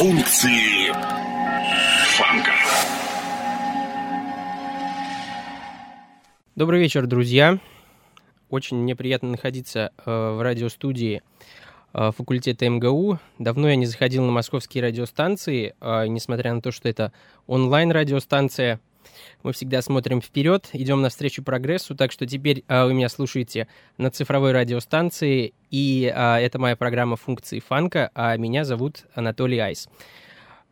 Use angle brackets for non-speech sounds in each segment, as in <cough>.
Функции фанка. Добрый вечер, друзья. Очень мне приятно находиться э, в радиостудии э, факультета МГУ. Давно я не заходил на московские радиостанции, э, несмотря на то, что это онлайн-радиостанция. Мы всегда смотрим вперед, идем навстречу прогрессу, так что теперь э, вы меня слушаете на цифровой радиостанции, и э, это моя программа «Функции фанка», а меня зовут Анатолий Айс.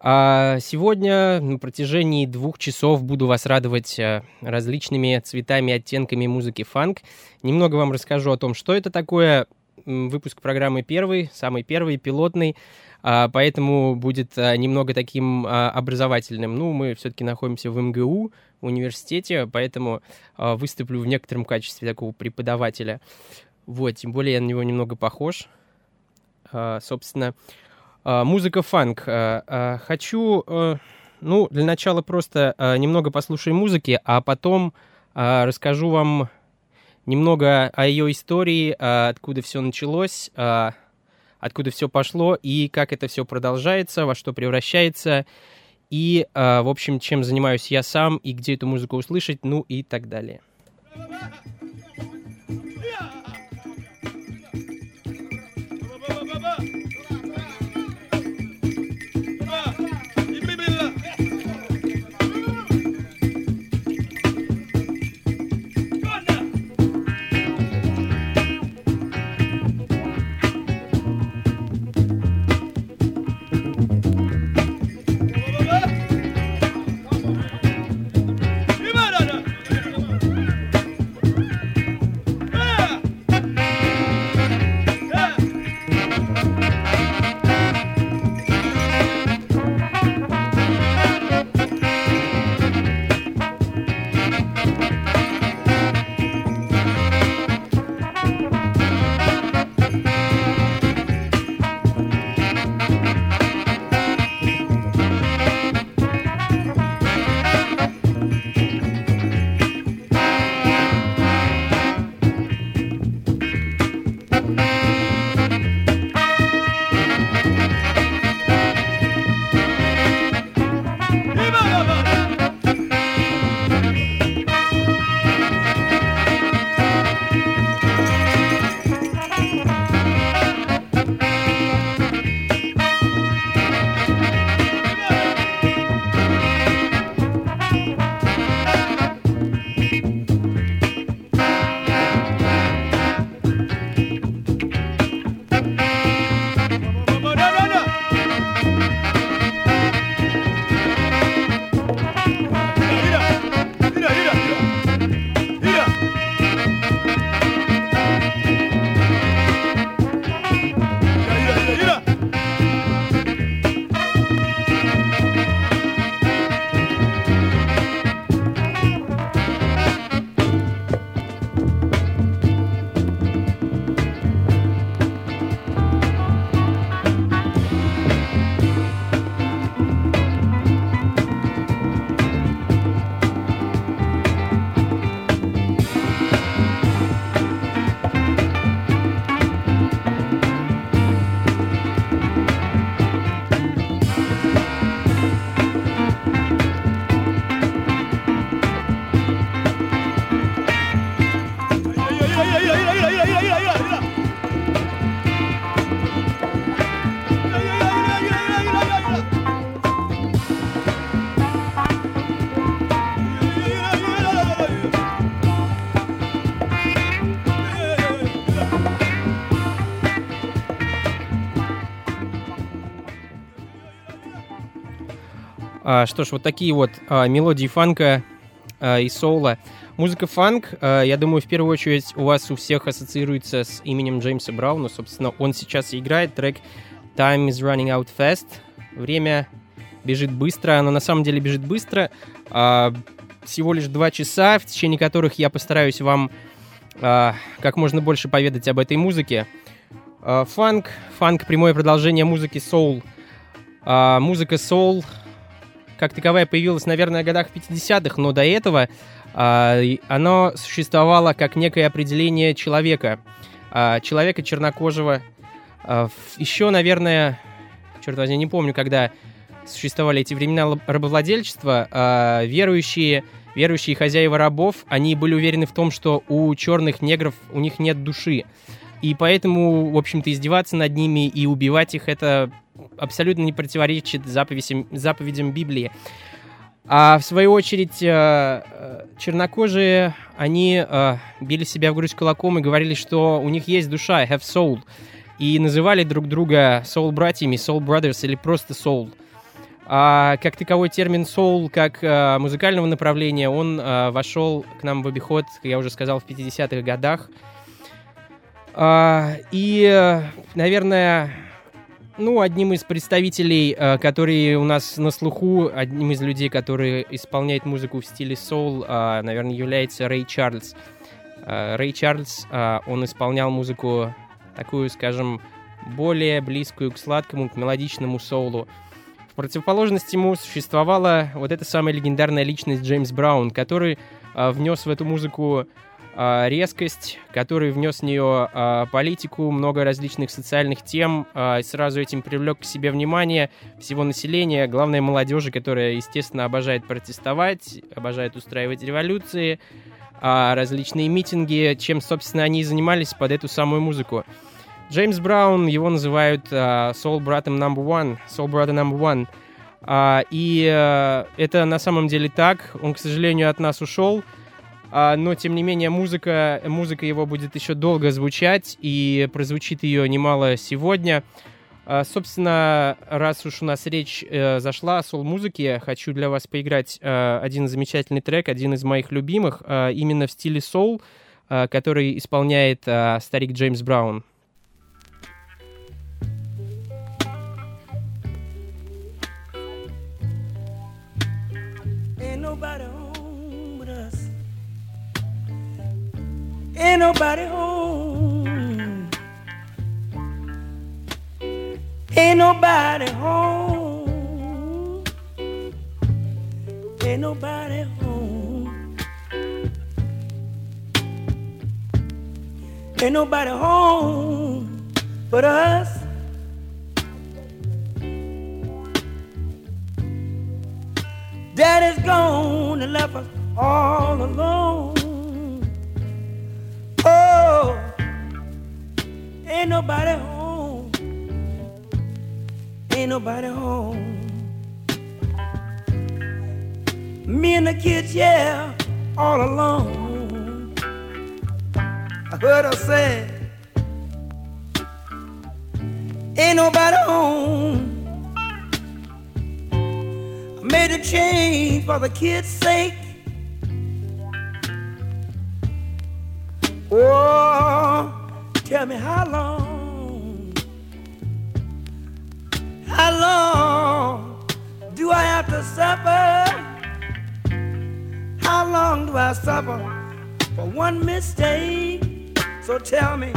А сегодня на протяжении двух часов буду вас радовать э, различными цветами, оттенками музыки фанк. Немного вам расскажу о том, что это такое. Выпуск программы первый, самый первый, пилотный, а, поэтому будет а, немного таким а, образовательным. Ну, мы все-таки находимся в МГУ, университете, поэтому выступлю в некотором качестве такого преподавателя. Вот, тем более я на него немного похож. Собственно, музыка фанк. Хочу, э, ну, для начала просто немного послушаем музыки, а потом расскажу вам немного о ее истории, откуда все началось, откуда все пошло и как это все продолжается, во что превращается, и, в общем, чем занимаюсь я сам, и где эту музыку услышать, ну и так далее. Что ж, вот такие вот а, мелодии фанка а, и соула. Музыка фанк, а, я думаю, в первую очередь у вас у всех ассоциируется с именем Джеймса Брауна. Собственно, он сейчас играет трек Time is running out fast. Время бежит быстро, оно на самом деле бежит быстро. А, всего лишь два часа, в течение которых я постараюсь вам а, как можно больше поведать об этой музыке. А, фанк, фанк прямое продолжение музыки соул. А, музыка соул как таковая появилась, наверное, в годах 50-х, но до этого а, оно существовало как некое определение человека, а, человека чернокожего. А, еще, наверное, черт возьми, не помню, когда существовали эти времена рабовладельчества, э, верующие, верующие хозяева рабов, они были уверены в том, что у черных негров у них нет души. И поэтому, в общем-то, издеваться над ними и убивать их это абсолютно не противоречит заповедям, заповедям Библии. А в свою очередь э, э, чернокожие, они э, били себя в грудь кулаком и говорили, что у них есть душа, have soul. И называли друг друга soul братьями, soul brothers или просто soul. А как таковой термин soul как музыкального направления, он вошел к нам в обиход, как я уже сказал, в 50-х годах. А, и, наверное, ну, одним из представителей, э, которые у нас на слуху, одним из людей, которые исполняет музыку в стиле соул, э, наверное, является Рэй Чарльз. Э, Рэй Чарльз, он исполнял музыку такую, скажем, более близкую к сладкому, к мелодичному соулу. В противоположность ему существовала вот эта самая легендарная личность Джеймс Браун, который внес в эту музыку а, резкость, который внес в нее а, политику, много различных социальных тем, а, сразу этим привлек к себе внимание всего населения, главное молодежи, которая, естественно, обожает протестовать, обожает устраивать революции, различные митинги, чем, собственно, они и занимались под эту самую музыку. Джеймс Браун, его называют Soul братом number one, Soul brother number one. И э, это на самом деле так. Он, к сожалению, от нас ушел. А, но тем не менее музыка, музыка его будет еще долго звучать, и прозвучит ее немало сегодня. А, собственно, раз уж у нас речь э, зашла о сол-музыке, хочу для вас поиграть э, один замечательный трек, один из моих любимых, э, именно в стиле сол, э, который исполняет э, старик Джеймс Браун. Ain't nobody home. Ain't nobody home. Ain't nobody home. Ain't nobody home but us. Daddy's gone and left us all alone. Ain't nobody home. Ain't nobody home. Me and the kids, yeah, all alone. I heard her say, Ain't nobody home. I made a change for the kids' sake. Oh, tell me how long, how long do I have to suffer? How long do I suffer for one mistake? So tell me.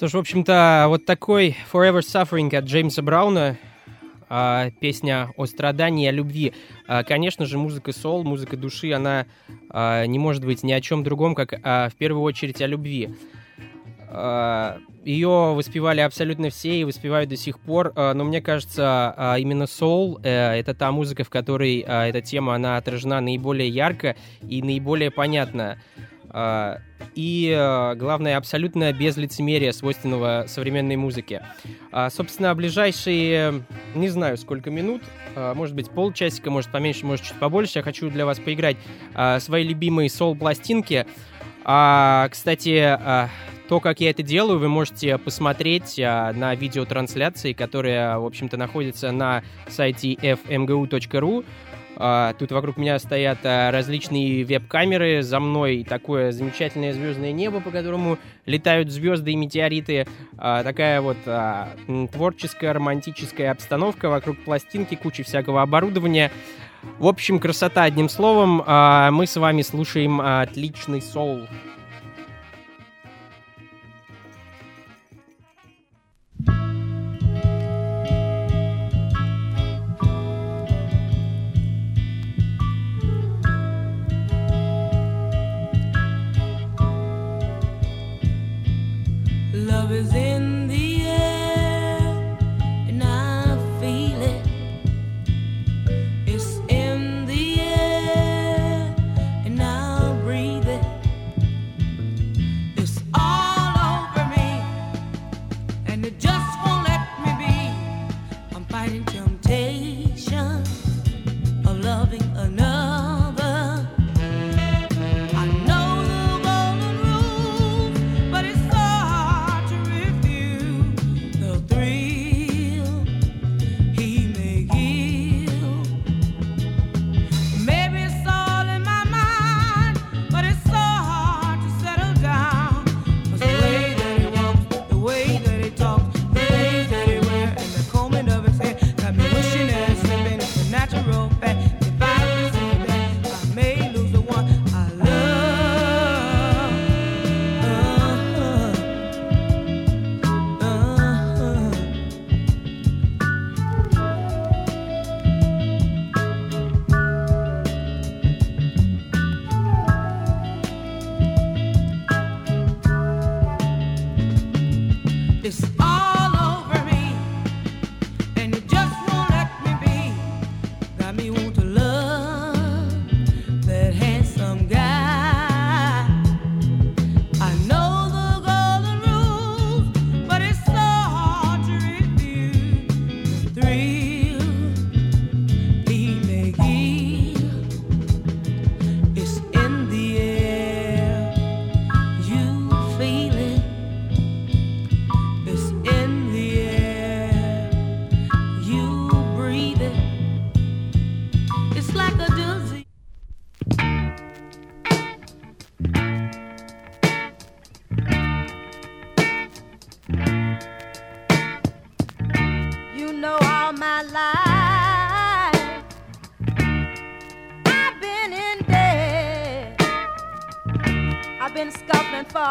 Что ж, в общем-то, вот такой Forever Suffering от Джеймса Брауна, а, песня о страдании, о любви. А, Конечно же, музыка сол, музыка души, она а, не может быть ни о чем другом, как в первую очередь о любви. Ее воспевали абсолютно все и воспевают до сих пор, но мне кажется, именно соул э, это та музыка, в которой эта тема она отражена наиболее ярко и наиболее понятно. А, И, а, главное, абсолютно без лицемерия, свойственного современной музыке. А, Собственно, ближайшие, не знаю, сколько минут, а, может быть, полчасика, может, поменьше, может, чуть побольше, я хочу для вас поиграть свои любимые сол-пластинки. Кстати, то, как я это делаю, вы можете посмотреть а, на видеотрансляции, которая, в общем-то, находится на сайте fmgu.ru. А, Тут вокруг меня стоят а, различные веб-камеры, за мной такое замечательное звездное небо, по которому летают звезды и метеориты. А, Такая вот творческая, романтическая обстановка вокруг пластинки, куча всякого оборудования. В общем, красота, одним словом. Мы с вами слушаем отличный соул. Love is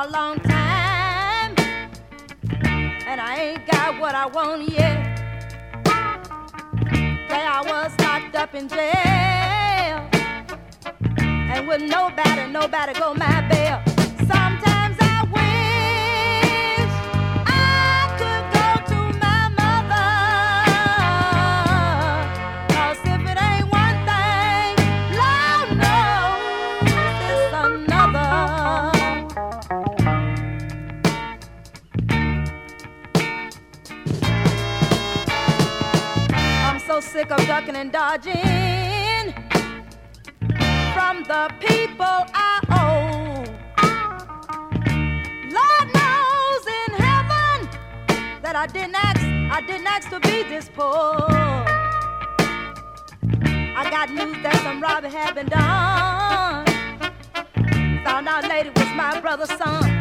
long time, and I ain't got what I want yet. Say I was locked up in jail, and with nobody, nobody go my bail. sick of ducking and dodging from the people I owe. Lord knows in heaven that I didn't ask, I didn't ask to be this poor. I got news that some robbery had been done. Found out later was my brother's son.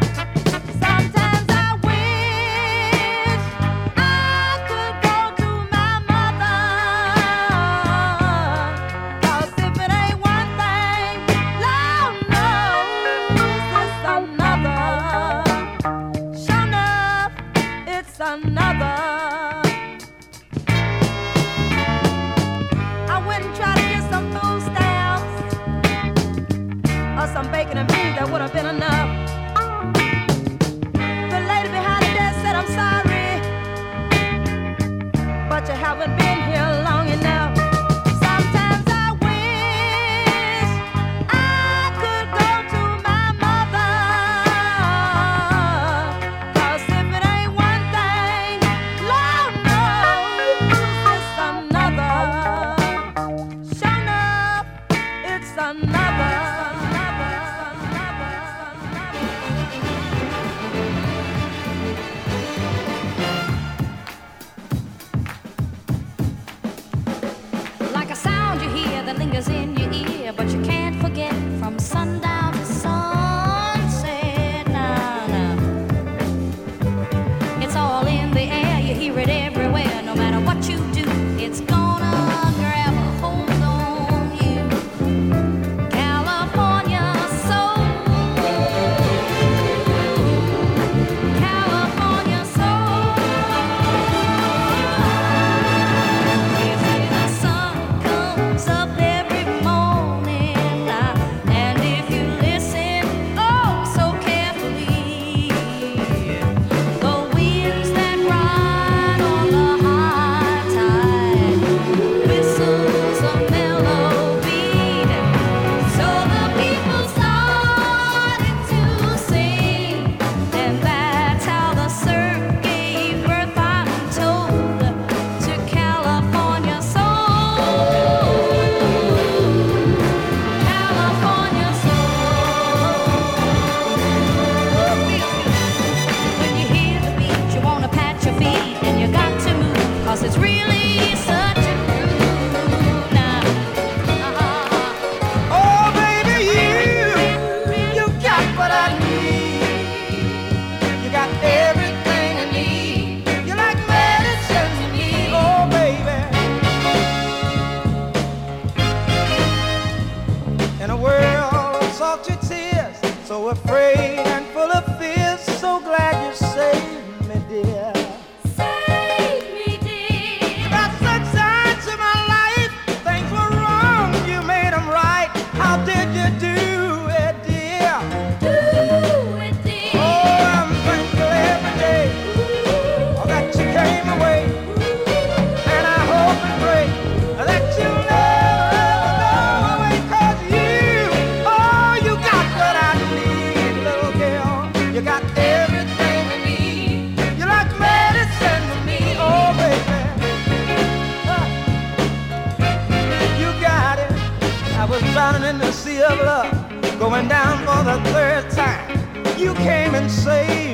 for the third time. You came and saved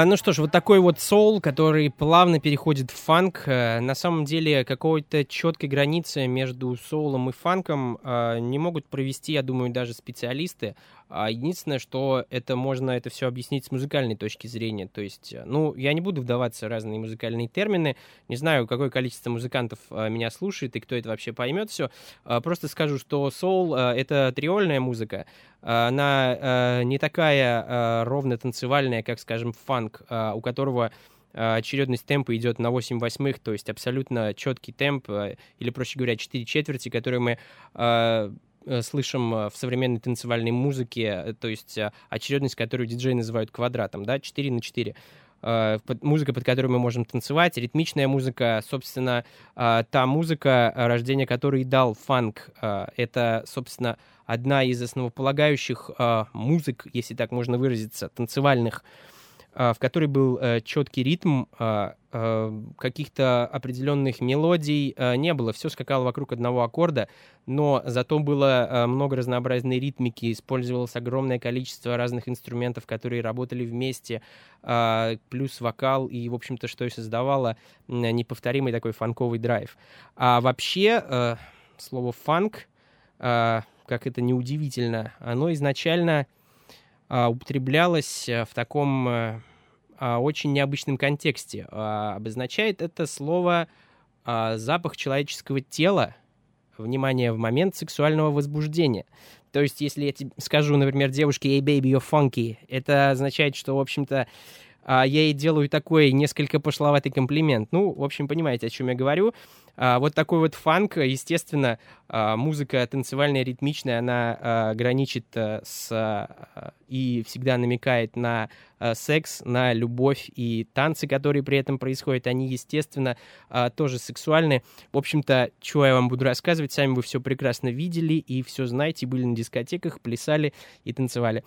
А, ну что ж, вот такой вот соул, который плавно переходит в фанк. Э, на самом деле, какой-то четкой границы между соулом и фанком э, не могут провести, я думаю, даже специалисты. А единственное, что это можно это все объяснить с музыкальной точки зрения. То есть, э, ну, я не буду вдаваться в разные музыкальные термины. Не знаю, какое количество музыкантов э, меня слушает и кто это вообще поймет все. А просто скажу, что соул э, — это триольная музыка. А она не такая ровно танцевальная, как, скажем, фанк, а, у которого очередность темпа идет на 8 восьмых, то есть абсолютно четкий темп, или, проще говоря, 4 четверти, которые мы Э, слышим э, в современной танцевальной музыке, э, то есть очередность, которую диджей называют квадратом, да, 4 на 4 музыка, под которую мы можем танцевать, ритмичная музыка, собственно, та музыка, рождение которой дал фанк. Это, собственно, одна из основополагающих музык, если так можно выразиться, танцевальных, в которой был четкий ритм, каких-то определенных мелодий э, не было, все скакало вокруг одного аккорда, но зато было э, много разнообразной ритмики, использовалось огромное количество разных инструментов, которые работали вместе, плюс вокал, и, в общем-то, что и создавало неповторимый такой фанковый драйв. А вообще, э, слово «фанк», э, как это неудивительно, оно изначально употреблялось э, в таком э, очень необычном контексте. А, Обозначает это слово а, запах человеческого тела, внимание, в момент сексуального возбуждения. То есть, если я тебе скажу, например, девушке «Эй, baby, you're funky», это означает, что, в общем-то, а, я ей делаю такой несколько пошловатый комплимент. Ну, в общем, понимаете, о чем я говорю. А, вот такой вот фанк, естественно, а, музыка танцевальная, ритмичная, она а, граничит а, с а, и всегда намекает на а, секс, на любовь и танцы, которые при этом происходят, они, естественно, а, тоже сексуальны. В общем-то, чего я вам буду рассказывать, сами вы все прекрасно видели и все знаете, были на дискотеках, плясали и танцевали.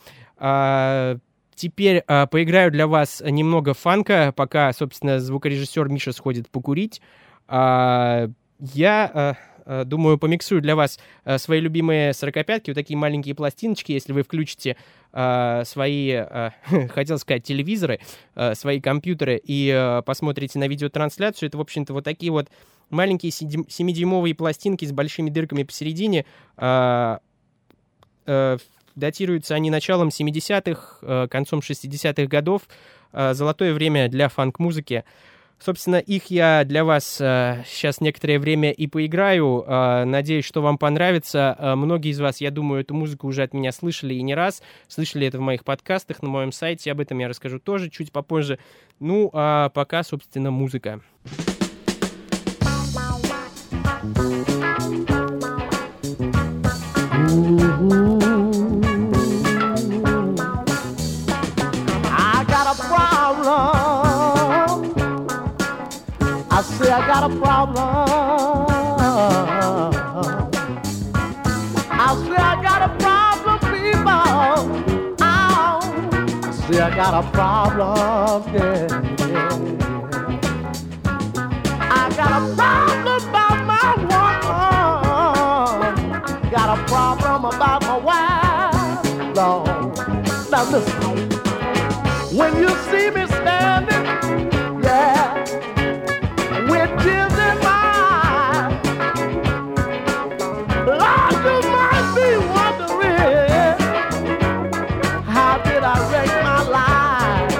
Теперь а, поиграю для вас немного фанка, пока, собственно, звукорежиссер Миша сходит покурить. А, я а, думаю, помиксую для вас свои любимые 45-ки, вот такие маленькие пластиночки, если вы включите а, свои, а, <laughs> хотел сказать, телевизоры, а, свои компьютеры и посмотрите на видеотрансляцию. Это, в общем-то, вот такие вот маленькие 7-дюймовые пластинки с большими дырками посередине. Э, Датируются они началом 70-х, э, концом 60-х годов. Э, Золотое время для фанк-музыки. Собственно, их я для вас э, сейчас некоторое время и поиграю. Э, надеюсь, что вам понравится. Э, многие из вас, я думаю, эту музыку уже от меня слышали и не раз. Слышали это в моих подкастах, на моем сайте. Об этом я расскажу тоже чуть попозже. Ну, а пока, собственно, музыка. I got a problem. I say I got a problem, people. Ow. I say I got a problem, yeah. yeah. I got a problem about my woman. Got a problem about my wife. Lord. Now listen. When you see me my life? You might be wondering, how did I wreck my life?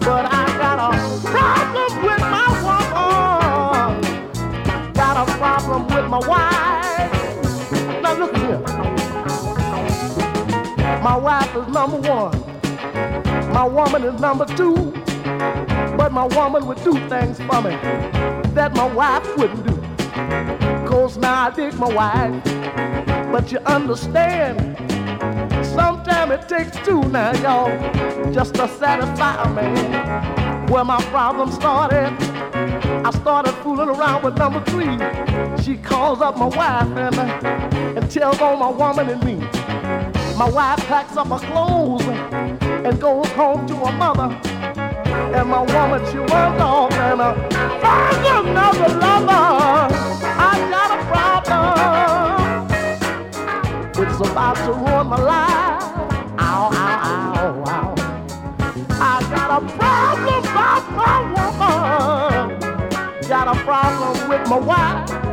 But I got a problem with my woman, got a problem with my wife. Now look here. My wife is number one. My woman is number two. But my woman would do things for me that my wife wouldn't do. Cause now I dig my wife. But you understand, sometimes it takes two now, y'all, just to satisfy a man. Where my problem started, I started fooling around with number three. She calls up my wife and, and tells on my woman and me. My wife packs up her clothes and goes home to her mother. And my woman, she runs off and uh, finds another lover. I got a problem. It's about to ruin my life. Ow, ow, ow, ow. I got a problem about my woman. Got a problem with my wife.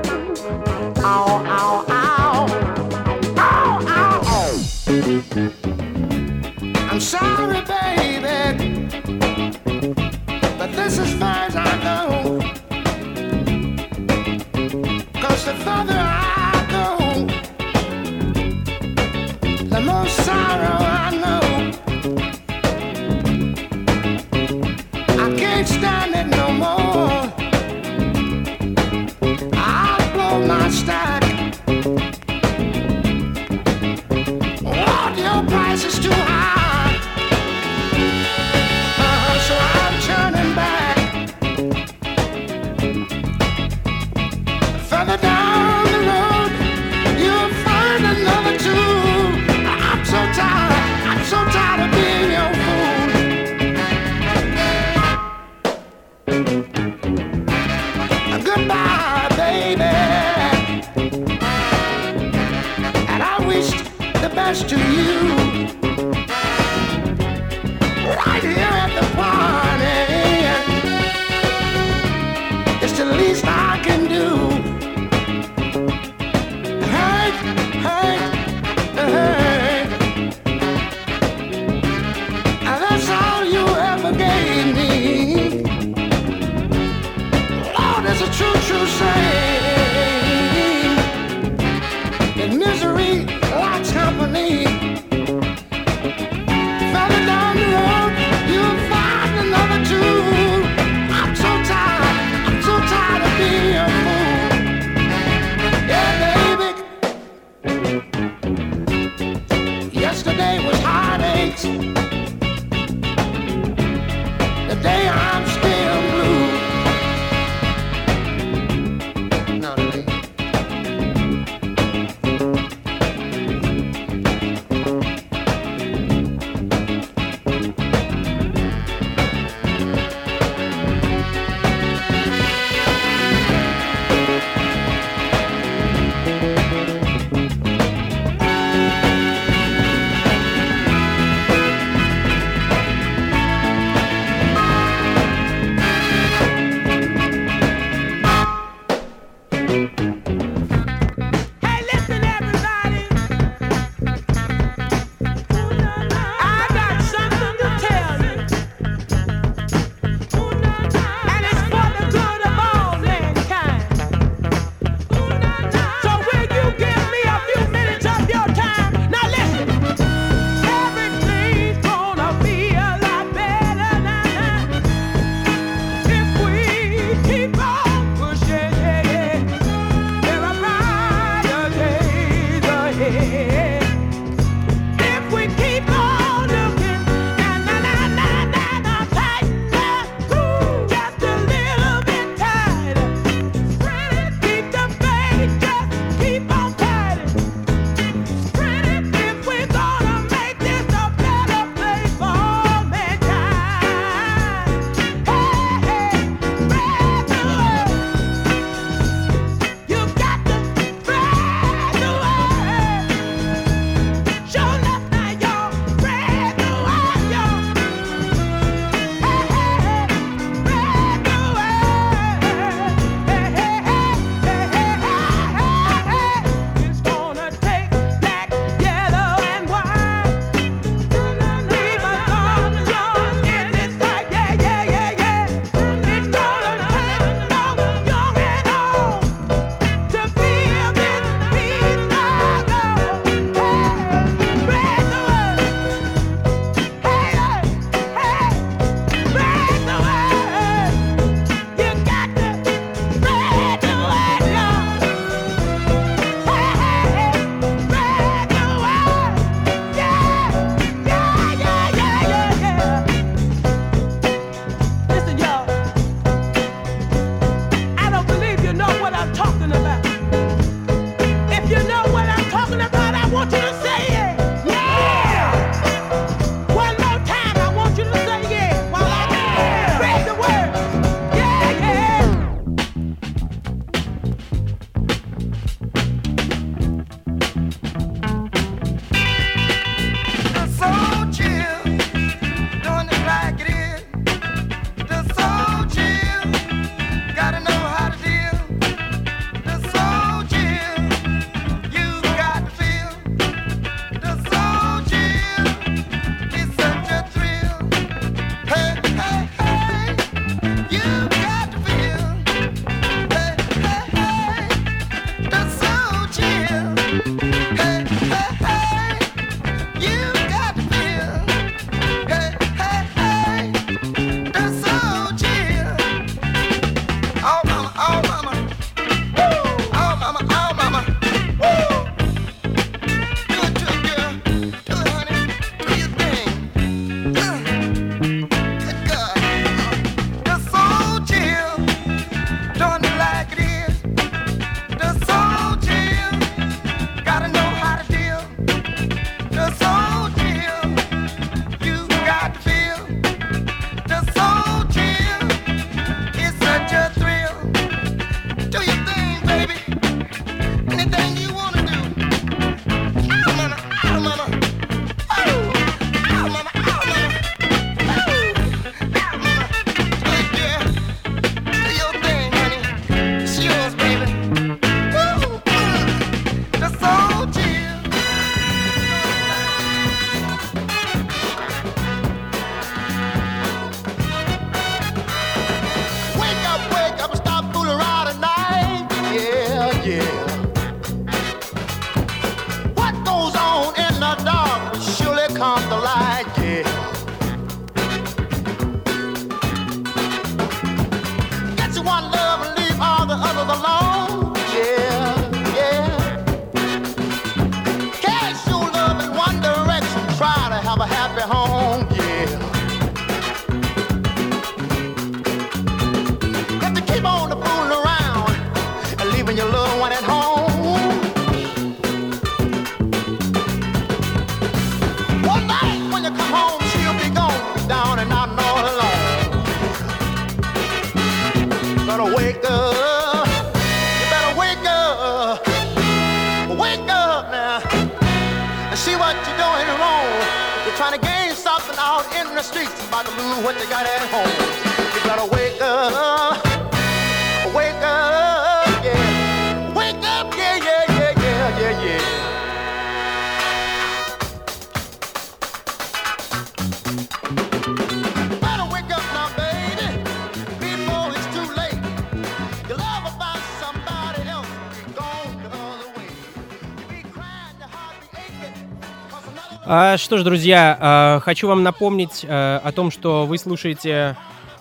Что ж, друзья, а, хочу вам напомнить а, о том, что вы слушаете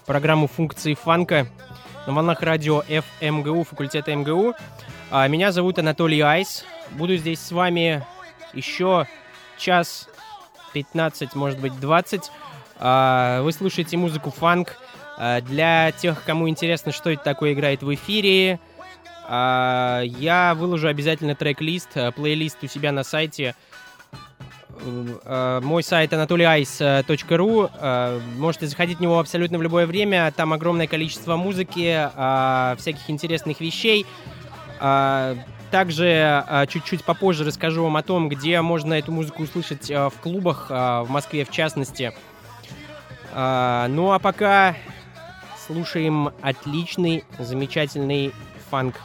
программу функции фанка на волнах радио ФМГУ, факультета МГУ. А, Меня зовут Анатолий Айс. Буду здесь с вами еще час 15, может быть, 20. А, Вы слушаете музыку фанк. А, Для тех, кому интересно, что это такое играет в эфире, а, я выложу обязательно трек-лист, а, плейлист у себя на сайте. Э, Мой сайт anatolyice.ru. Э, Можете заходить в него абсолютно в любое время. Там огромное количество музыки, а, всяких интересных вещей. Также чуть-чуть попозже расскажу вам о том, где можно эту музыку услышать в клубах, в Москве в частности. Ну а пока слушаем отличный, замечательный фанк.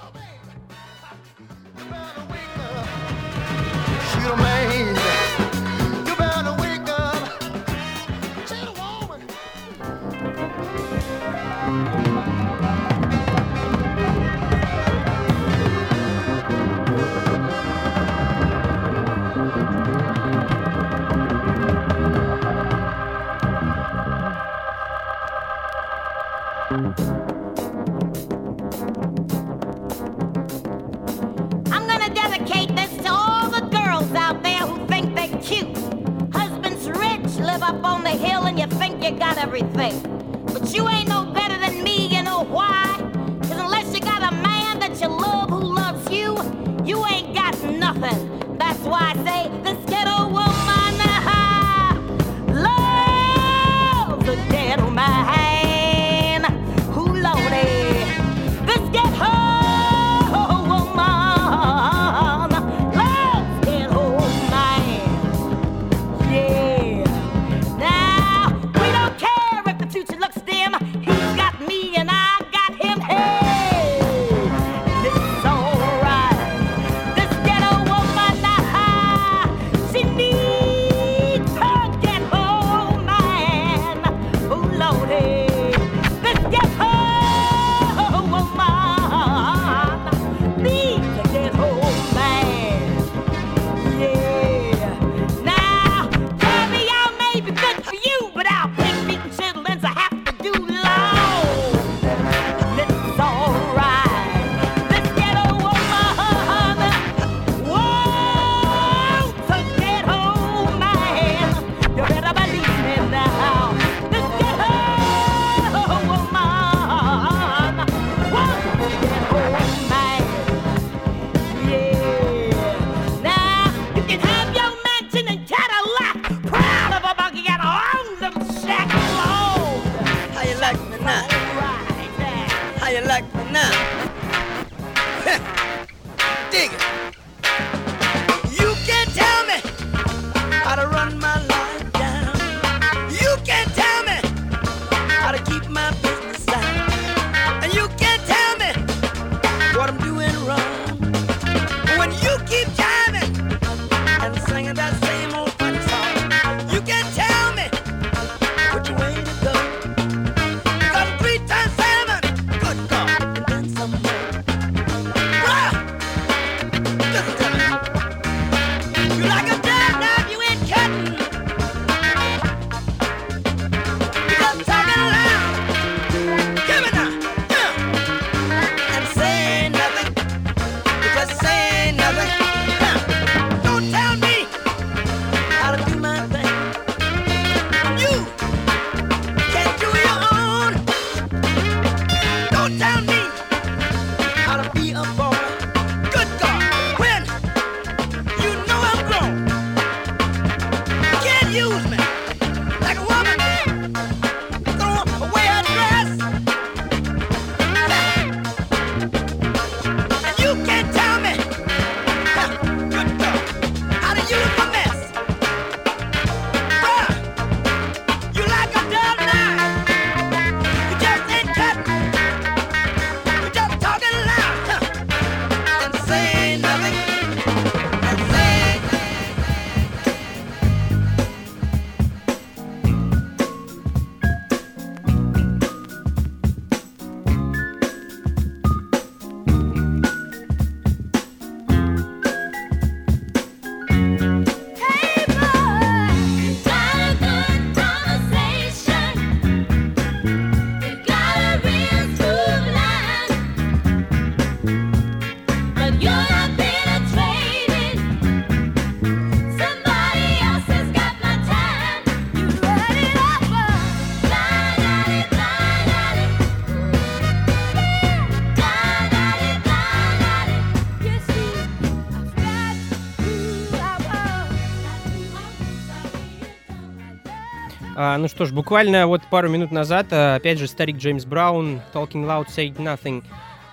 Ну что ж, буквально вот пару минут назад, а, опять же, старик Джеймс Браун, Talking Loud, Say Nothing,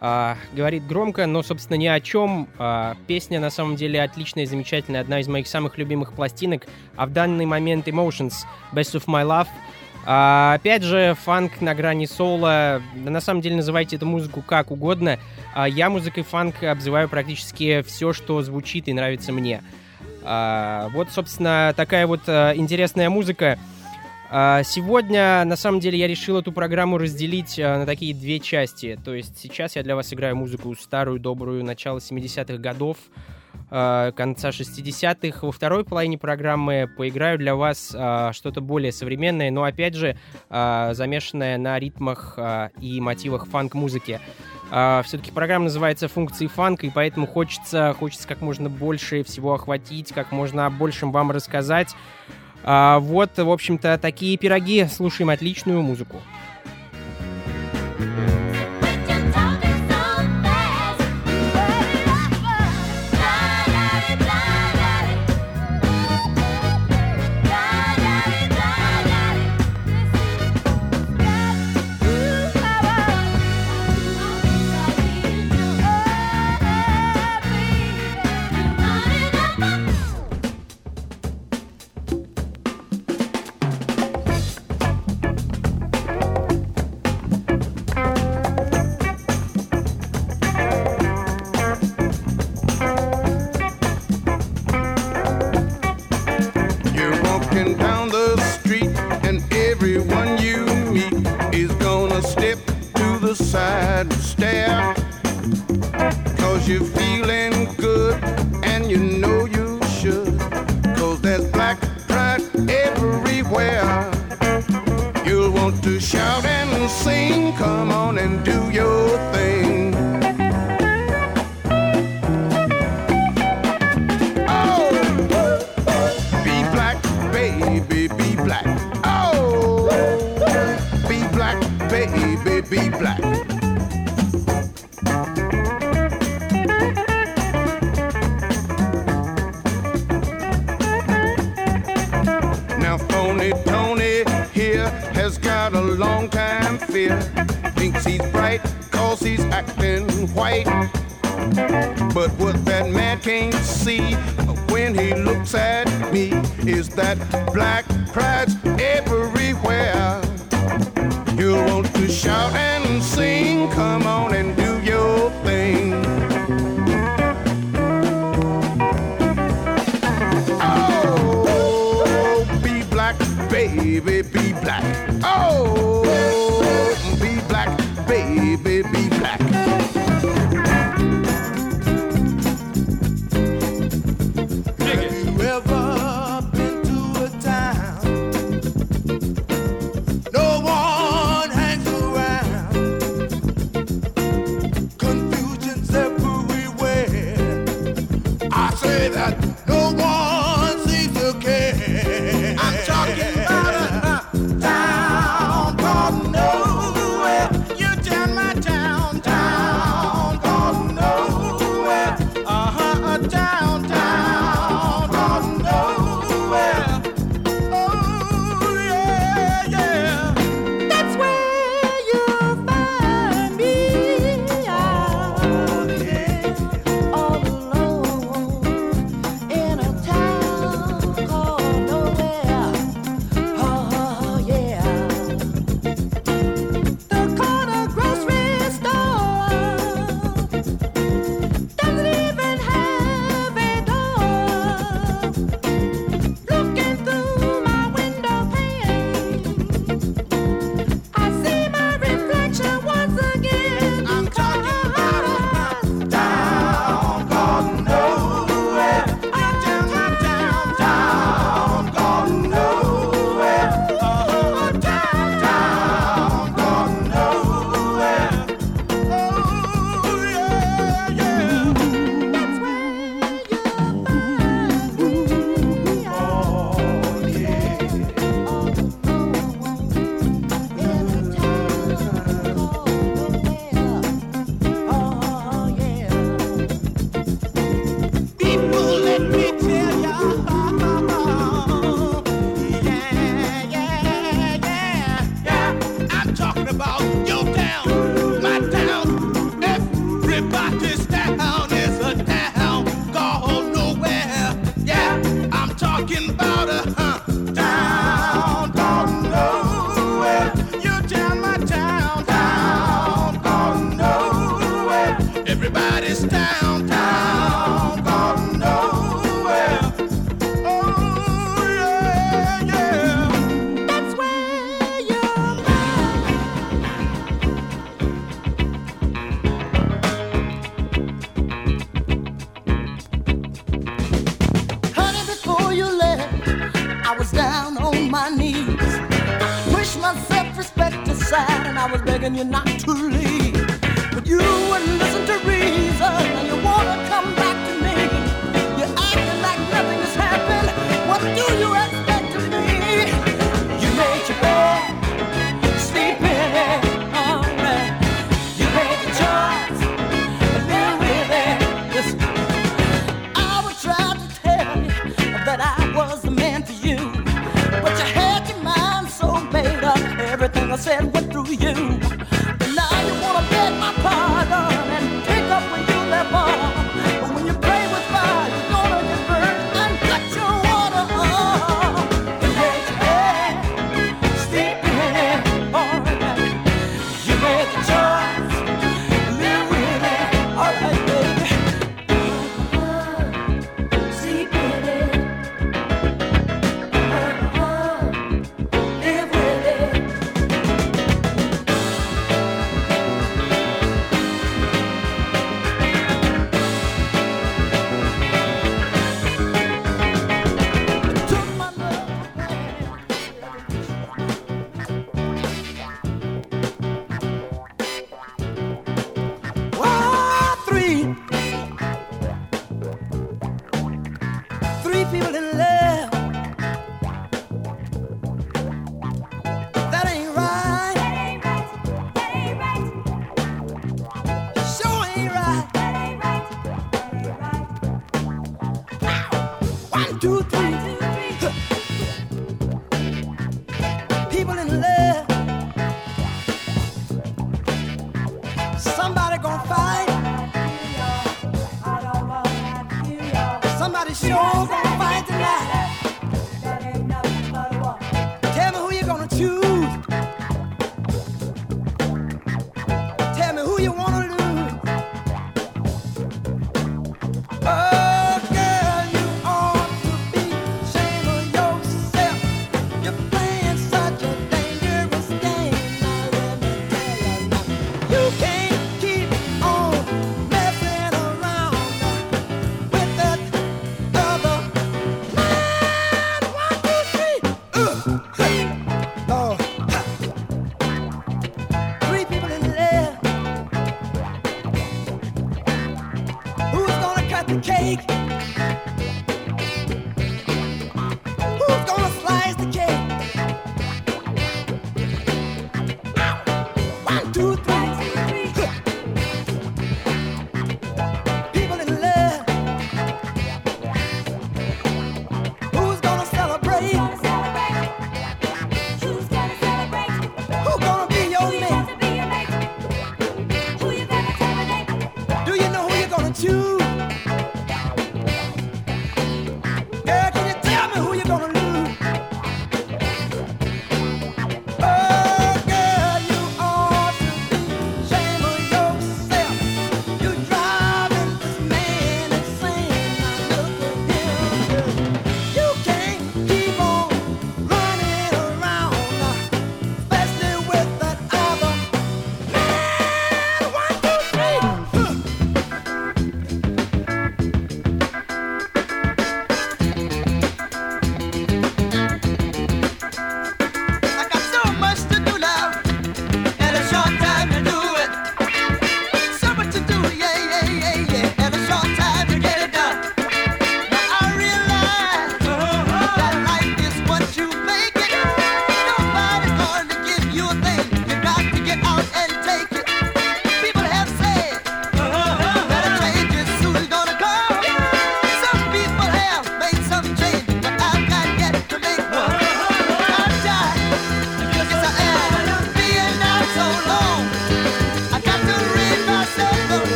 а, говорит громко, но, собственно, ни о чем. А, песня, на самом деле, отличная замечательная, одна из моих самых любимых пластинок, а в данный момент Emotions, Best of My Love. Опять же, фанк на грани соло, на самом деле, называйте эту музыку как угодно. А, я музыкой фанк обзываю практически все, что звучит и нравится мне. Вот, собственно, такая вот интересная музыка. А, Сегодня, на самом деле, я решил эту программу разделить а, на такие две части. То есть сейчас я для вас играю музыку старую, добрую, начала 70-х годов, а, конца 60-х. Во второй половине программы поиграю для вас что-то более современное, но, опять же, замешанное на ритмах и мотивах фанк-музыки. Все-таки программа называется «Функции фанка», и поэтому хочется, хочется как можно больше всего охватить, как можно о большем вам рассказать. А, вот, в общем-то, такие пироги. Слушаем отличную музыку. You're step to the side and stare. Cause you're feeling But what that man can't see. When he looks at me is that black pride's and you're not too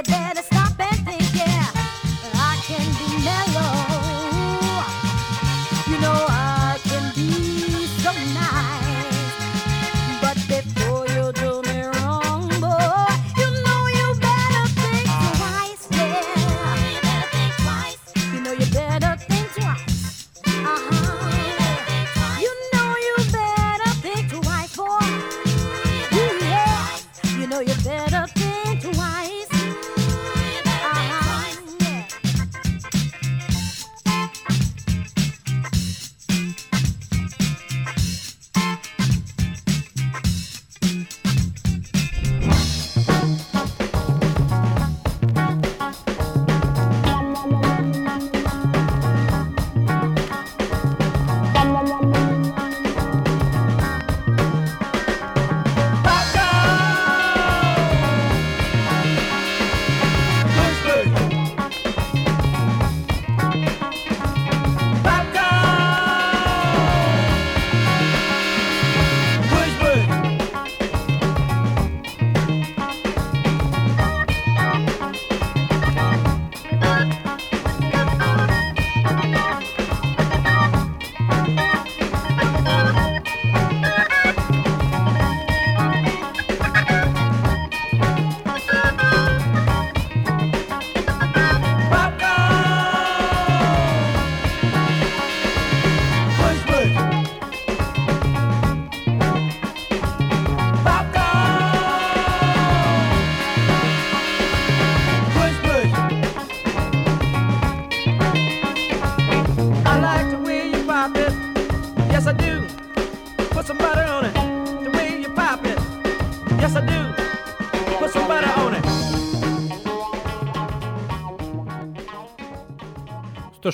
you better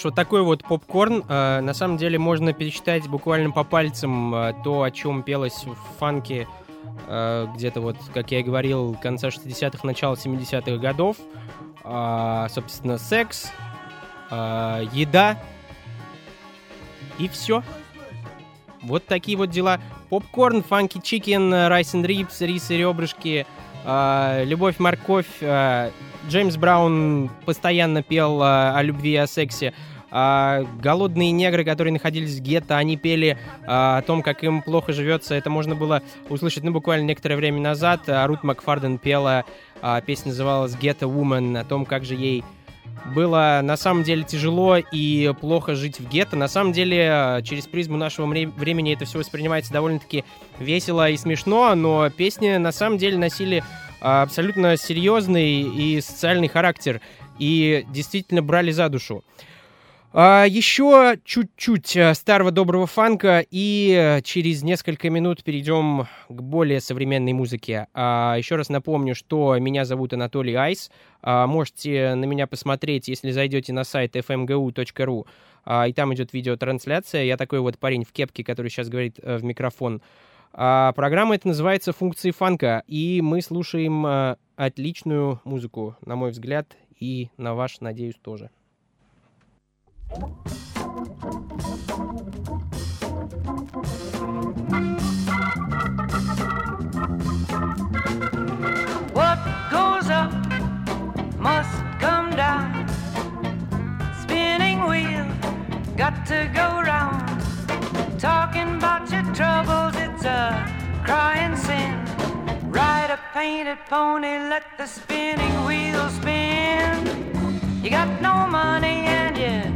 вот такой вот попкорн. Э, на самом деле можно пересчитать буквально по пальцам э, то, о чем пелось в фанке э, где-то вот, как я и говорил, конца 60-х, начала 70-х годов. А, собственно, секс, а, еда и все. Вот такие вот дела. Попкорн, funky chicken, rice and ribs, рис и ребрышки, а, любовь, морковь. а, Джеймс Браун постоянно пел а, о любви и о сексе. А, голодные негры, которые находились в гетто, они пели а, о том, как им плохо живется. Это можно было услышать, ну, буквально некоторое время назад. А, Рут Макфарден пела, песня называлась «Ghetto Woman», о том, как же ей было на самом деле тяжело и плохо жить в гетто. На самом деле, через призму нашего времени это все воспринимается довольно-таки весело и смешно, но песни на самом деле носили абсолютно серьезный и социальный характер и действительно брали за душу. А, еще чуть-чуть э, старого доброго фанка, и э, через несколько минут перейдем к более современной музыке. А, еще раз напомню, что меня зовут Анатолий Айс. А, можете на меня посмотреть, если зайдете на сайт fmgu.ru, и там идет видеотрансляция. Я такой вот парень в кепке, который сейчас говорит э, в микрофон. Программа эта называется «Функции фанка», и мы слушаем отличную музыку, на мой взгляд, и на ваш, надеюсь, тоже. What goes up must come down. Spinning wheel, got to go round. Talking about your troubles, it's a crying sin. Ride a painted pony, let the spinning wheel spin. You got no money and you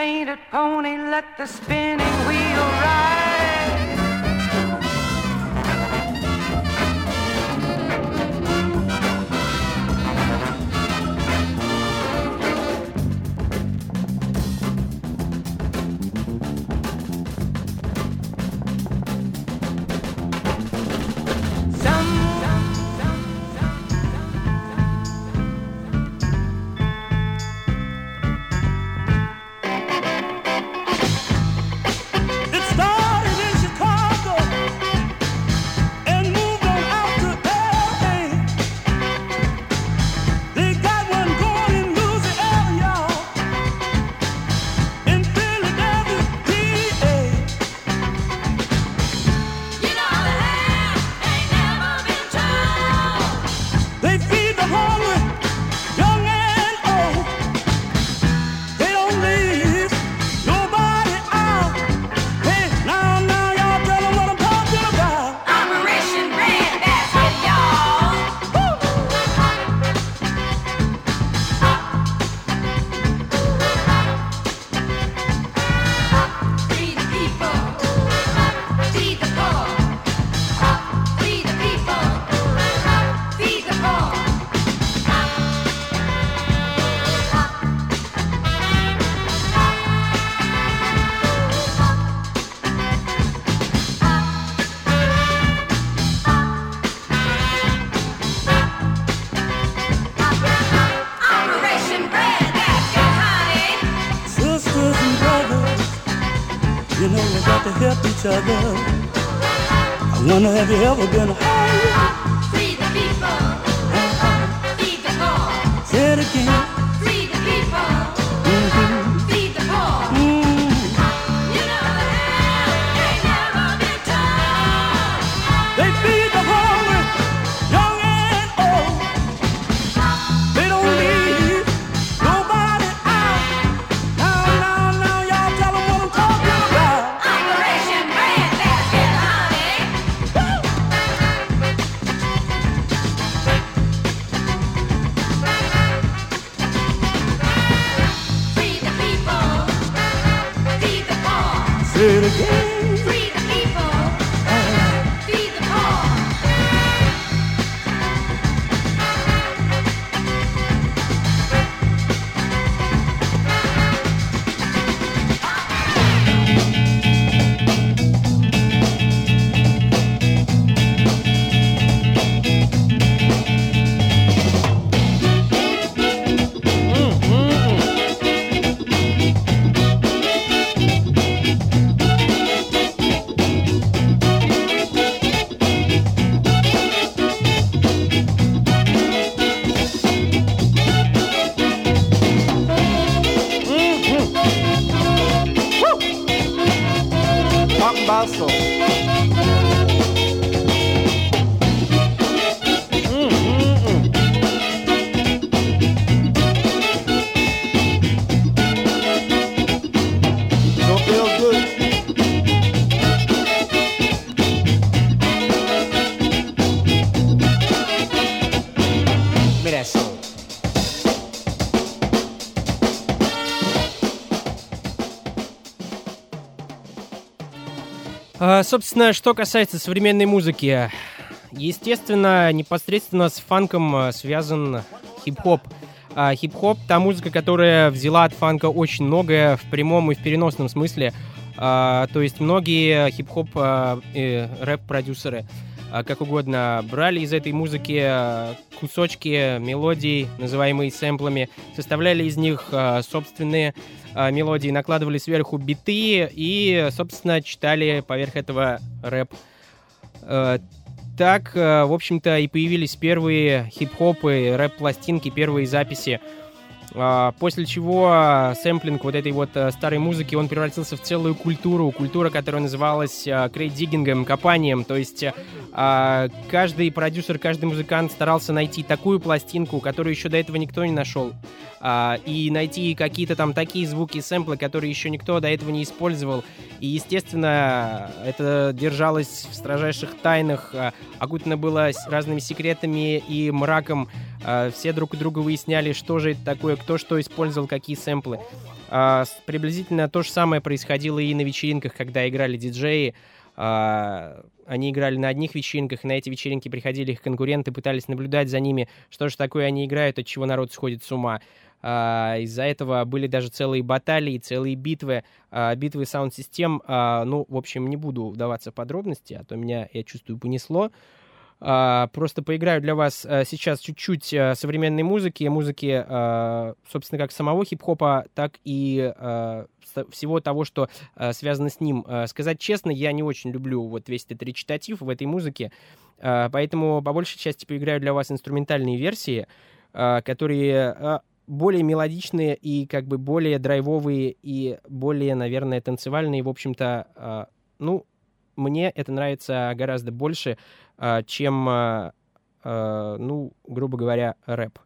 painted pony, let the spinning wheel ride. each other. I wonder have you ever been it again. собственно, что касается современной музыки. Естественно, непосредственно с фанком э, связан хип-хоп. А хип-хоп — та музыка, которая взяла от фанка очень многое в прямом и в переносном смысле. А, то есть многие хип-хоп а, э, рэп-продюсеры а, как угодно брали из этой музыки а, кусочки мелодий, называемые сэмплами, составляли из них а, собственные мелодии, накладывали сверху биты и, собственно, читали поверх этого рэп. Э, Так, э, в общем-то, и появились первые хип-хопы, рэп-пластинки, первые записи. После чего сэмплинг вот этой вот э, старой музыки, он превратился в целую культуру, культура, которая называлась крейддигингом, копанием, то есть э, каждый продюсер, каждый музыкант старался найти такую пластинку, которую еще до этого никто не нашел, а, и найти какие-то там такие звуки, сэмплы, которые еще никто до этого не использовал, и, естественно, это держалось в строжайших тайнах, а, окутано было разными секретами и мраком, а, все друг у друга выясняли, что же это такое, кто что использовал, какие сэмплы. А, Приблизительно то же самое происходило и на вечеринках, когда играли диджеи. А, Они играли на одних вечеринках, и на эти вечеринки приходили их конкуренты, пытались наблюдать за ними, что же такое они играют, от чего народ сходит с ума. А, Из-за этого были даже целые баталии, целые битвы, а, битвы саунд-систем. Ну, в общем, не буду вдаваться в подробности, а то меня, я чувствую, понесло. А, Просто поиграю для вас сейчас чуть-чуть современной музыки, музыки, собственно, как самого хип-хопа, так и всего того, что связано с ним. Сказать честно, я не очень люблю вот весь этот речитатив в этой музыке, поэтому по большей части поиграю для вас инструментальные версии, которые более мелодичные и как бы более драйвовые и более, наверное, танцевальные. В общем-то, а, ну, мне это нравится гораздо больше, а, чем, а, ну, грубо говоря, рэп.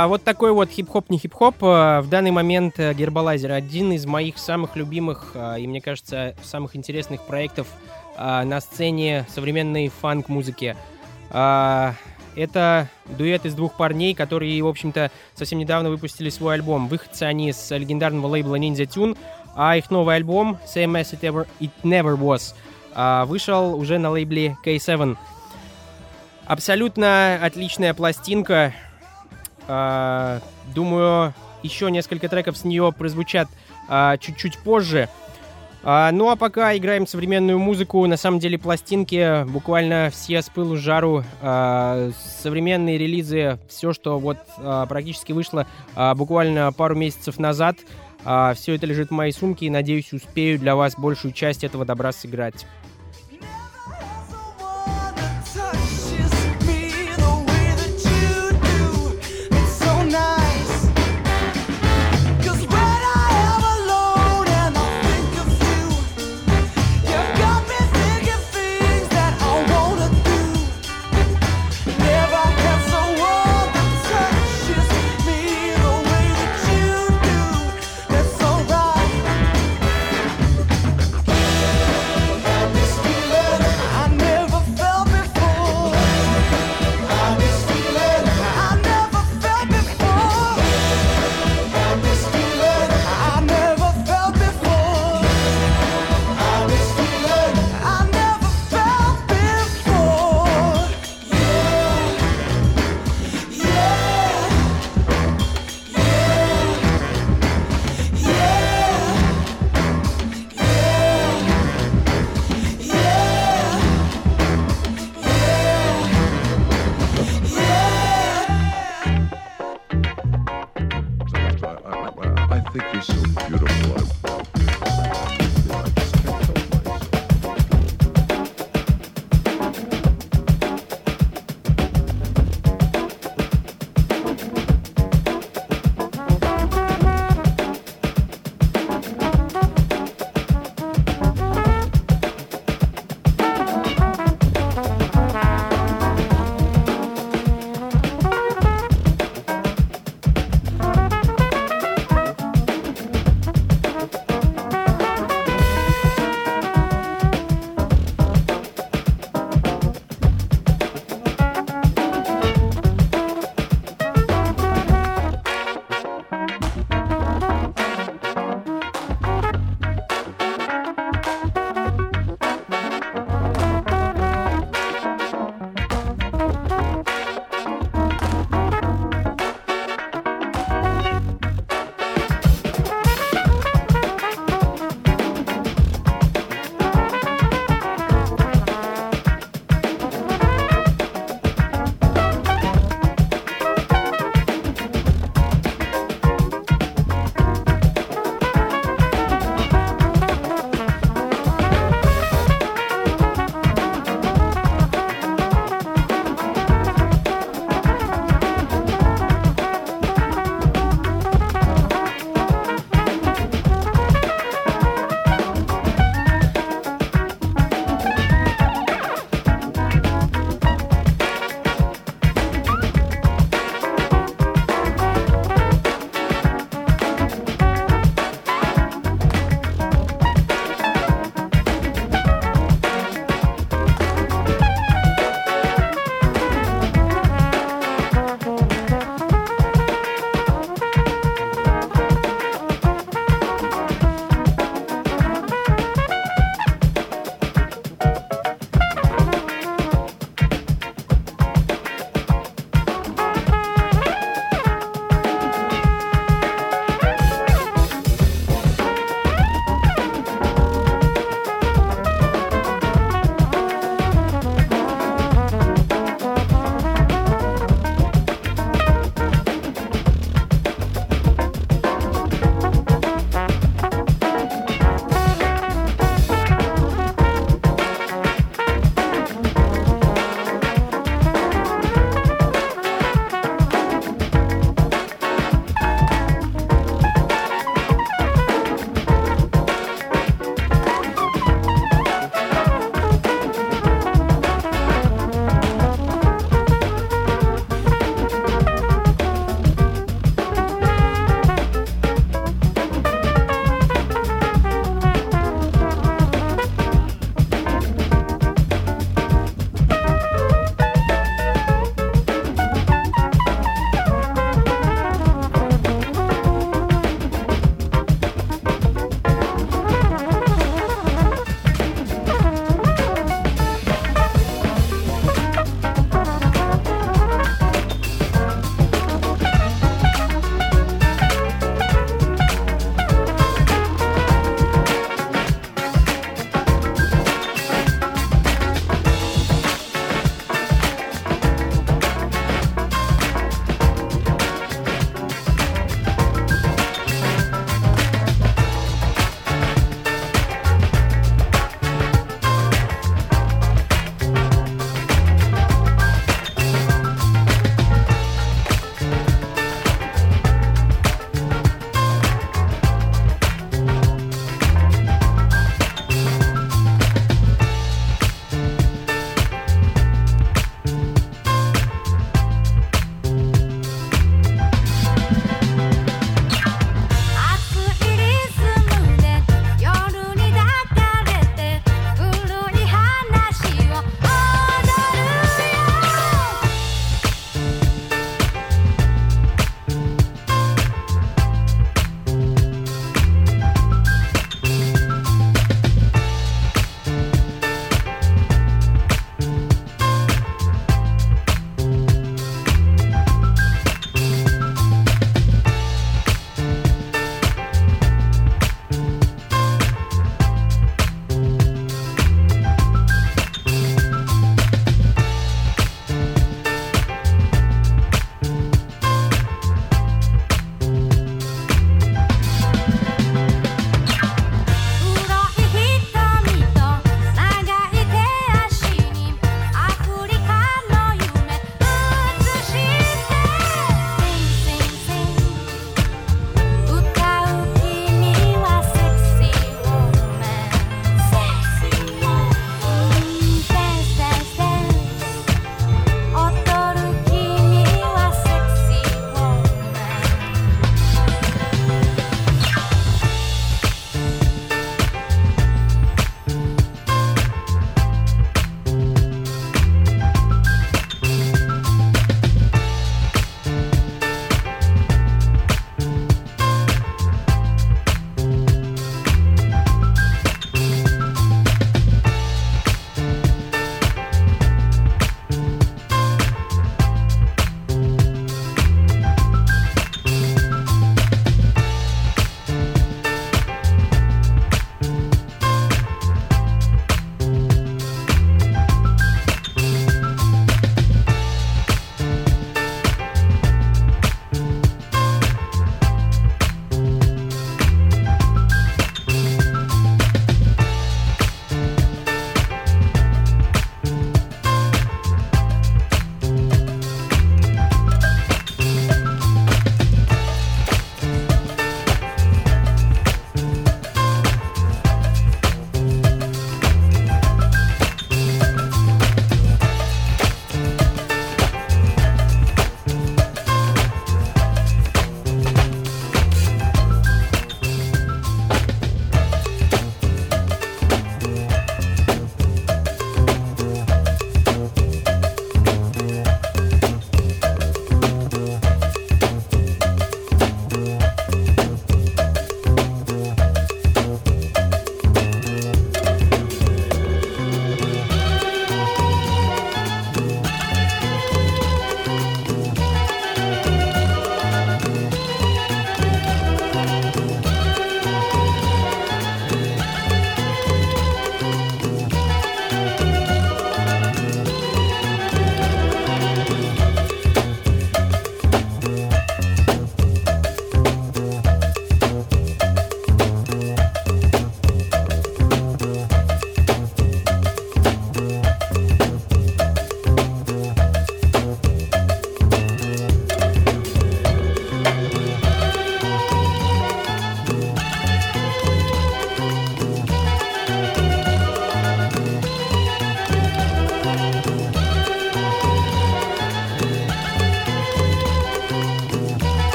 А, вот такой вот хип-хоп, не хип-хоп. А, В данный момент э, Гербалайзер один из моих самых любимых а, и, мне кажется, самых интересных проектов а, на сцене современной фанк-музыки. Это дуэт из двух парней, которые, в общем-то, совсем недавно выпустили свой альбом. Выходцы они с легендарного лейбла Ninja Tune, а их новый альбом Same As It, Ever, It Never Was вышел уже на лейбле K7. Абсолютно отличная пластинка. А, Думаю, еще несколько треков с нее прозвучат а, чуть-чуть позже. А, ну а пока играем современную музыку, на самом деле пластинки буквально все с пылу жару, современные релизы, все, что вот практически вышло буквально пару месяцев назад, все это лежит в моей сумке и надеюсь успею для вас большую часть этого добра сыграть.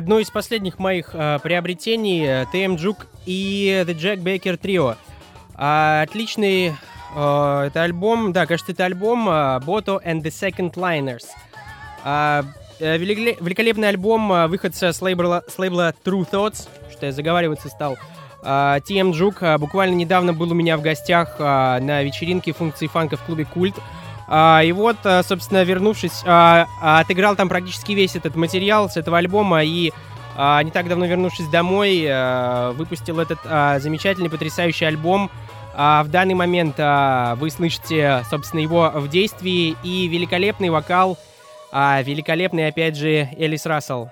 одно из последних моих э, приобретений э, ТМ Джук и The Jack Baker Trio. Э, отличный э, это альбом, да, кажется, это альбом э, Boto and the Second Liners. А, э, великолепный альбом э, выходца с лейбла, с лейбла True Thoughts, что я заговариваться стал. А, Тим Джук э, буквально недавно был у меня в гостях на вечеринке функции фанка в клубе Культ. А, и вот, э, собственно, вернувшись, а, а, отыграл там практически весь этот материал с этого альбома и а, не так давно вернувшись домой, а, выпустил этот а, замечательный, потрясающий альбом. А, в данный момент а, вы слышите, собственно, его в действии и великолепный вокал, а, великолепный, опять же, Элис Рассел.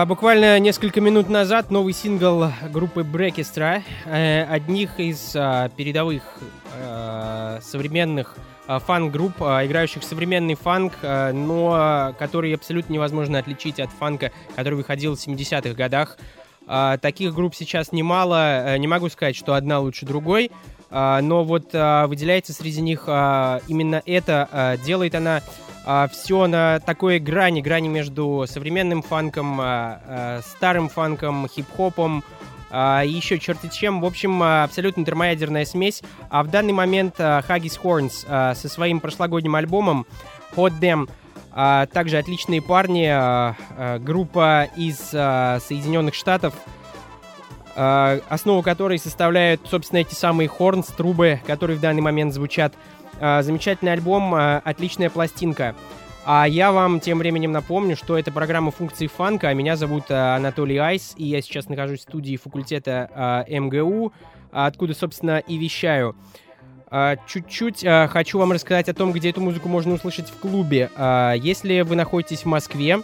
А, Буквально несколько минут назад новый сингл группы Брекестра, э, одних из а, передовых а, современных а, фанк-групп, а, играющих современный фанк, но который абсолютно невозможно отличить от фанка, который выходил в 70-х годах. Таких групп сейчас немало, э, не могу сказать, что одна лучше другой, но вот выделяется среди них именно это, делает она все на такой грани, грани между современным фанком, а, а, старым фанком, хип-хопом, а, и еще черти чем. В общем, а, абсолютно термоядерная смесь. А в данный момент а, Horns а, со своим прошлогодним альбомом Hot Damn а, также отличные парни, а, а, группа из а, Соединенных Штатов, а, основу которой составляют, собственно, эти самые хорнс, трубы, которые в данный момент звучат. А, Замечательный альбом, а, отличная пластинка. А я вам тем временем напомню, что это программа функции фанка. а Меня зовут а, Анатолий Айс, и я сейчас нахожусь в студии факультета МГУ, откуда, собственно, и вещаю. Чуть-чуть хочу вам рассказать о том, где эту музыку можно услышать в клубе. Если вы находитесь в Москве,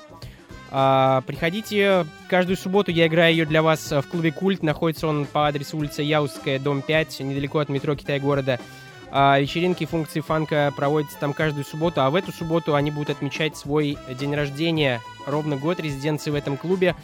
приходите каждую субботу, я играю ее для вас в клубе Культ. Находится он по адресу улица Яузская, дом 5, недалеко от метро Китай-города. А, вечеринки функции фанка проводятся там каждую субботу, а в эту субботу они будут отмечать свой день рождения, ровно год резиденции в этом клубе.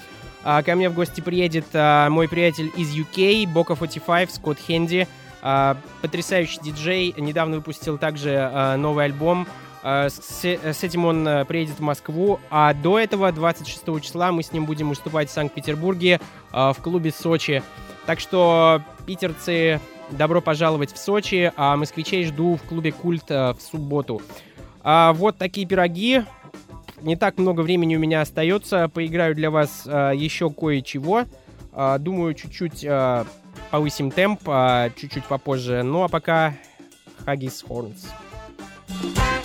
А, ко мне в гости приедет а, мой приятель из UK, Бока 45, Скотт Хенди, а, потрясающий диджей, недавно выпустил также новый альбом. С, этим он приедет в Москву, а до этого, 26 числа, мы с ним будем выступать в Санкт-Петербурге в клубе Сочи. Так что, питерцы, добро пожаловать в Сочи, а москвичей жду в клубе Культ а, в субботу. А, вот такие пироги. Не так много времени у меня остается. Поиграю для вас а, еще кое-чего. А, думаю, чуть-чуть а, повысим темп, а, чуть-чуть попозже. Ну а пока Haggis Horns. I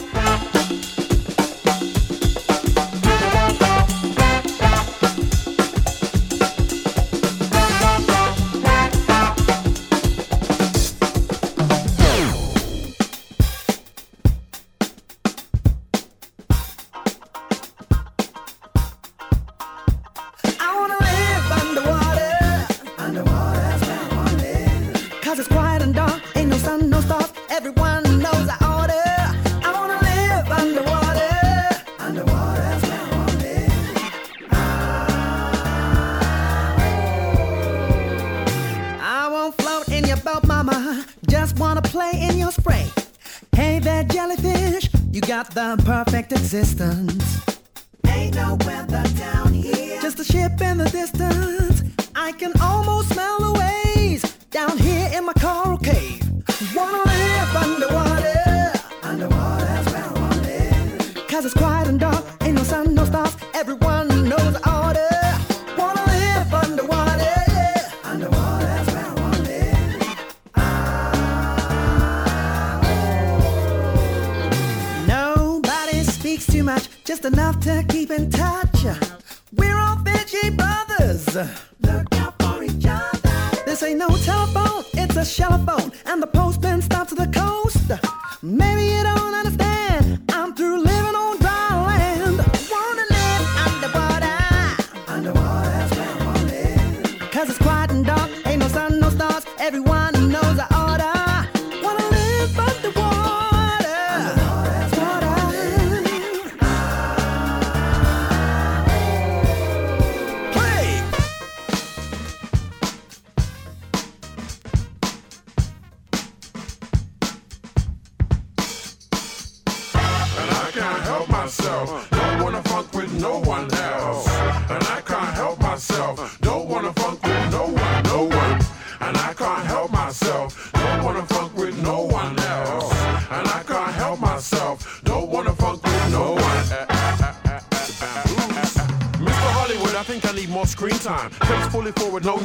got the perfect existence.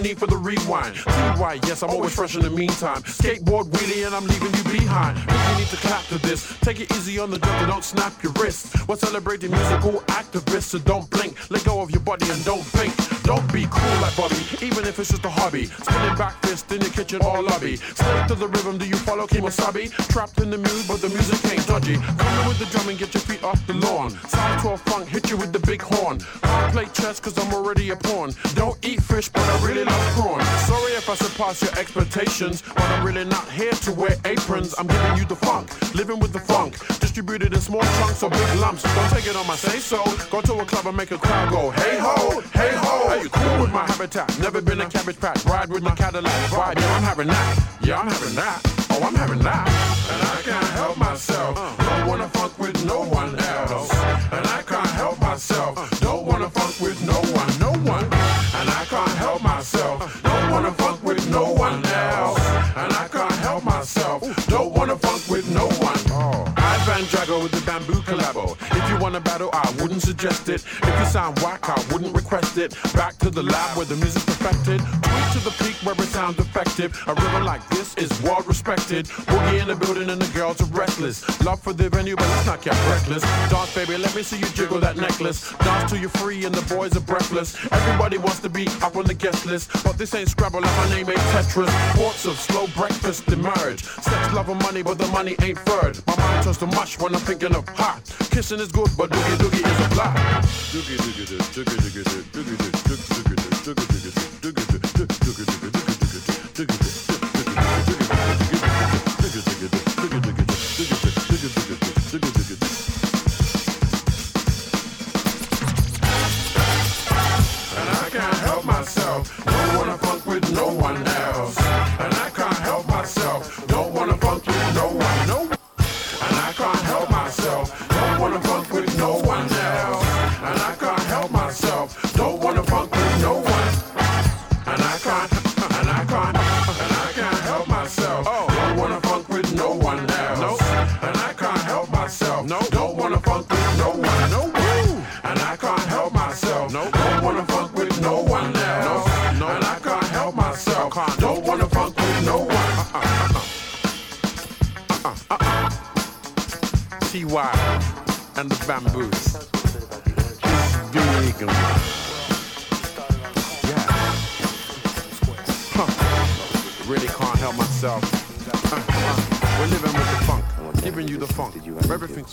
need for the rewind. TY, yes, I'm always fresh in the meantime. Skateboard wheelie and I'm leaving you behind. You need to clap to this. Take it easy on the jump and don't snap your wrist. We're celebrating musical activists, so don't blink. Let go of your body and don't think. Don't be cool like Bobby, even if it's just a hobby. Spinning back fist in your kitchen or lobby. Stay to the rhythm, do you follow Kemosabe? Trapped in the mood, but the music ain't dodgy. Come with the drum and get your feet off the lawn. Side to a funk, hit you with the big horn. I play chess cause I'm already a pawn. Don't surpass your expectations. But I'm really not here to wear aprons. I'm giving you the funk, living with the funk. Distributed in small chunks or big lumps. Don't take it on my say so. Go to a club and make a crowd go, hey ho, hey ho. Are you cool with my habitat? Never been a cabbage patch. Ride with my Cadillac. Ride, yeah, I'm having that. Yeah, I'm having that. Oh, I'm having that. And I can't help myself. Don't wanna funk If you sound whack, I wouldn't request it. Back to the lab where the music's perfected. Tweet to the peak where it sounds effective. A river like this is world respected. Boogie in the building and the girls are reckless. Love for the venue, but let's not get reckless. Dance, baby, let me see you jiggle that necklace. Dance till you're free and the boys are breathless. Everybody wants to be up on the guest list, but this ain't Scrabble and my name ain't Tetris. Thoughts of slow breakfast emerge. Sex, love, and money, but the money ain't third. My mind turns to mush when I'm thinking of hot. Kissing is good, but doogie doogie is a block. Doogie doogie doogie doogie doogie. どきどきどきどき。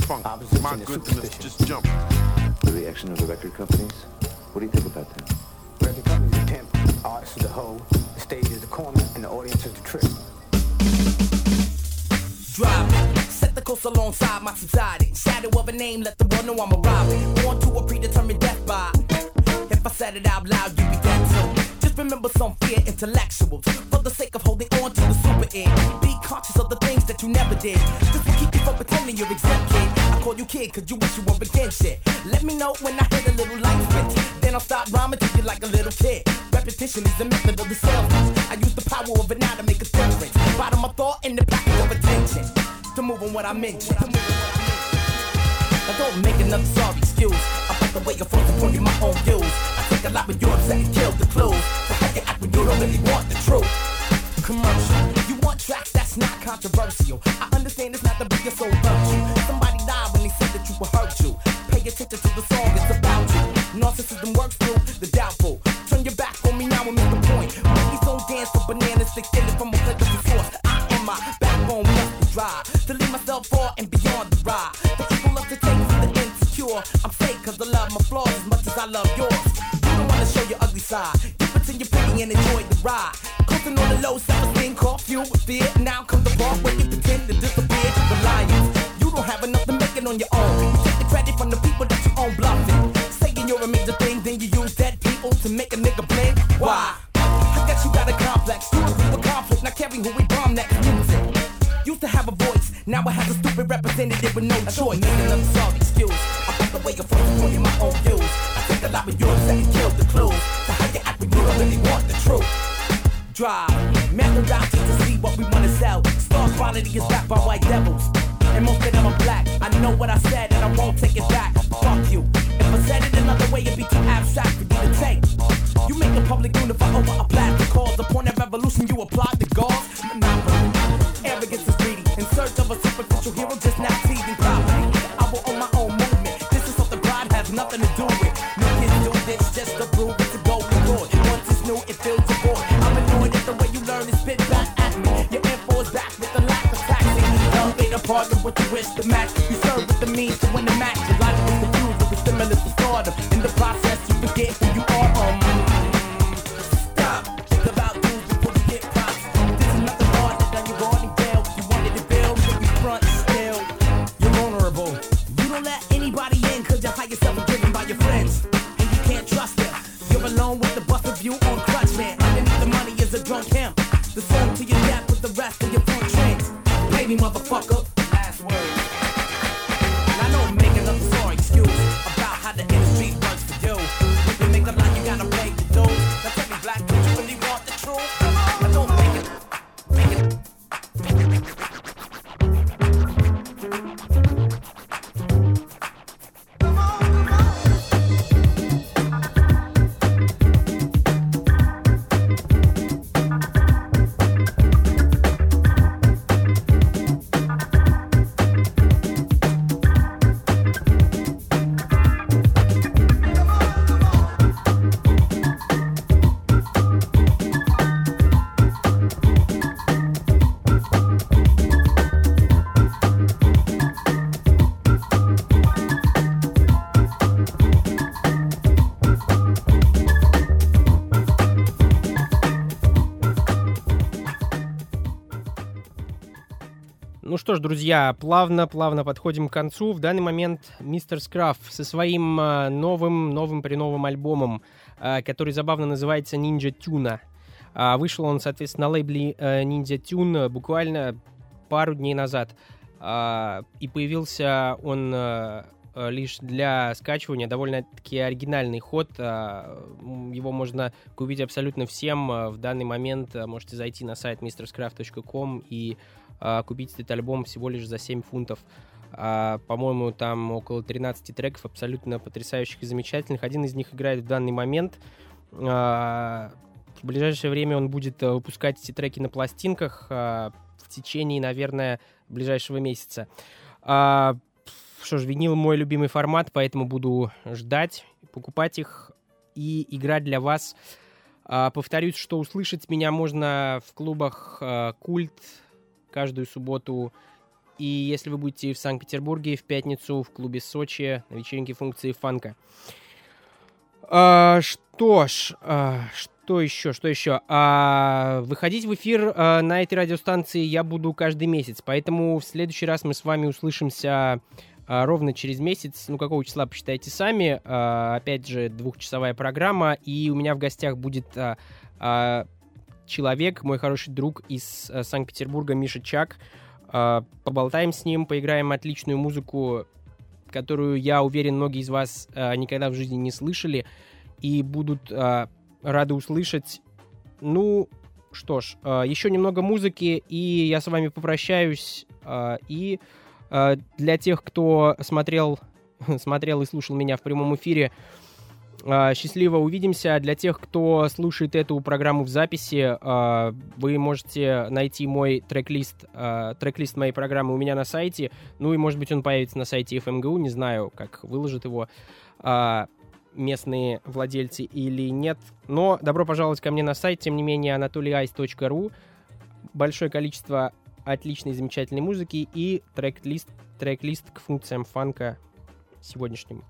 trunk. My goodness. Don't let anybody in cause you hide yourself and driven by your friends. And you can't trust them. You're alone with the bust of you on crutch, man. Underneath the money is a drunk hemp. The song to your death with the rest of your full tricks. Baby motherfucker. Что ж, друзья, плавно-плавно подходим к концу. В данный момент мистер Скраф со своим а, новым, новым при новым альбомом, а, который забавно называется Ninja Tuna. А, Вышел он, соответственно, на лейбле э, Ninja Tune буквально пару дней назад. И появился он э, э, лишь для скачивания. Довольно-таки оригинальный ход. Его можно купить абсолютно всем. В данный момент можете зайти на сайт mrscraft.com и а, купить этот альбом всего лишь за 7 фунтов. А, по-моему, там около 13 треков абсолютно потрясающих и замечательных. Один из них играет в данный момент. А, в ближайшее время он будет а, выпускать эти треки на пластинках а, в течение, наверное, ближайшего месяца. А, что ж, винил мой любимый формат, поэтому буду ждать, покупать их и играть для вас. А, повторюсь, что услышать меня можно в клубах а, «Культ», каждую субботу. И если вы будете в Санкт-Петербурге в пятницу в клубе Сочи на вечеринке функции фанка. А, что ж, а, что еще, что еще? А, выходить в эфир а, на этой радиостанции я буду каждый месяц, поэтому в следующий раз мы с вами услышимся а, ровно через месяц. Ну, какого числа, посчитайте сами. А, опять же, двухчасовая программа, и у меня в гостях будет а, а, человек, мой хороший друг из э, Санкт-Петербурга, Миша Чак. Э, поболтаем с ним, поиграем отличную музыку, которую, я уверен, многие из вас э, никогда в жизни не слышали и будут э, рады услышать. Ну, что ж, еще немного музыки, и я с вами попрощаюсь. И для тех, кто смотрел, <laughs> смотрел и слушал меня в прямом эфире, а, Счастливо увидимся. Для тех, кто слушает эту программу в записи, а, вы можете найти мой трек-лист, а, трек-лист моей программы у меня на сайте. Ну и, может быть, он появится на сайте FMGU, не знаю, как выложат его местные владельцы или нет. Но добро пожаловать ко мне на сайт, тем не менее, anatolyice.ru. Большое количество отличной, замечательной музыки и трек-лист, трек-лист к функциям фанка сегодняшнему.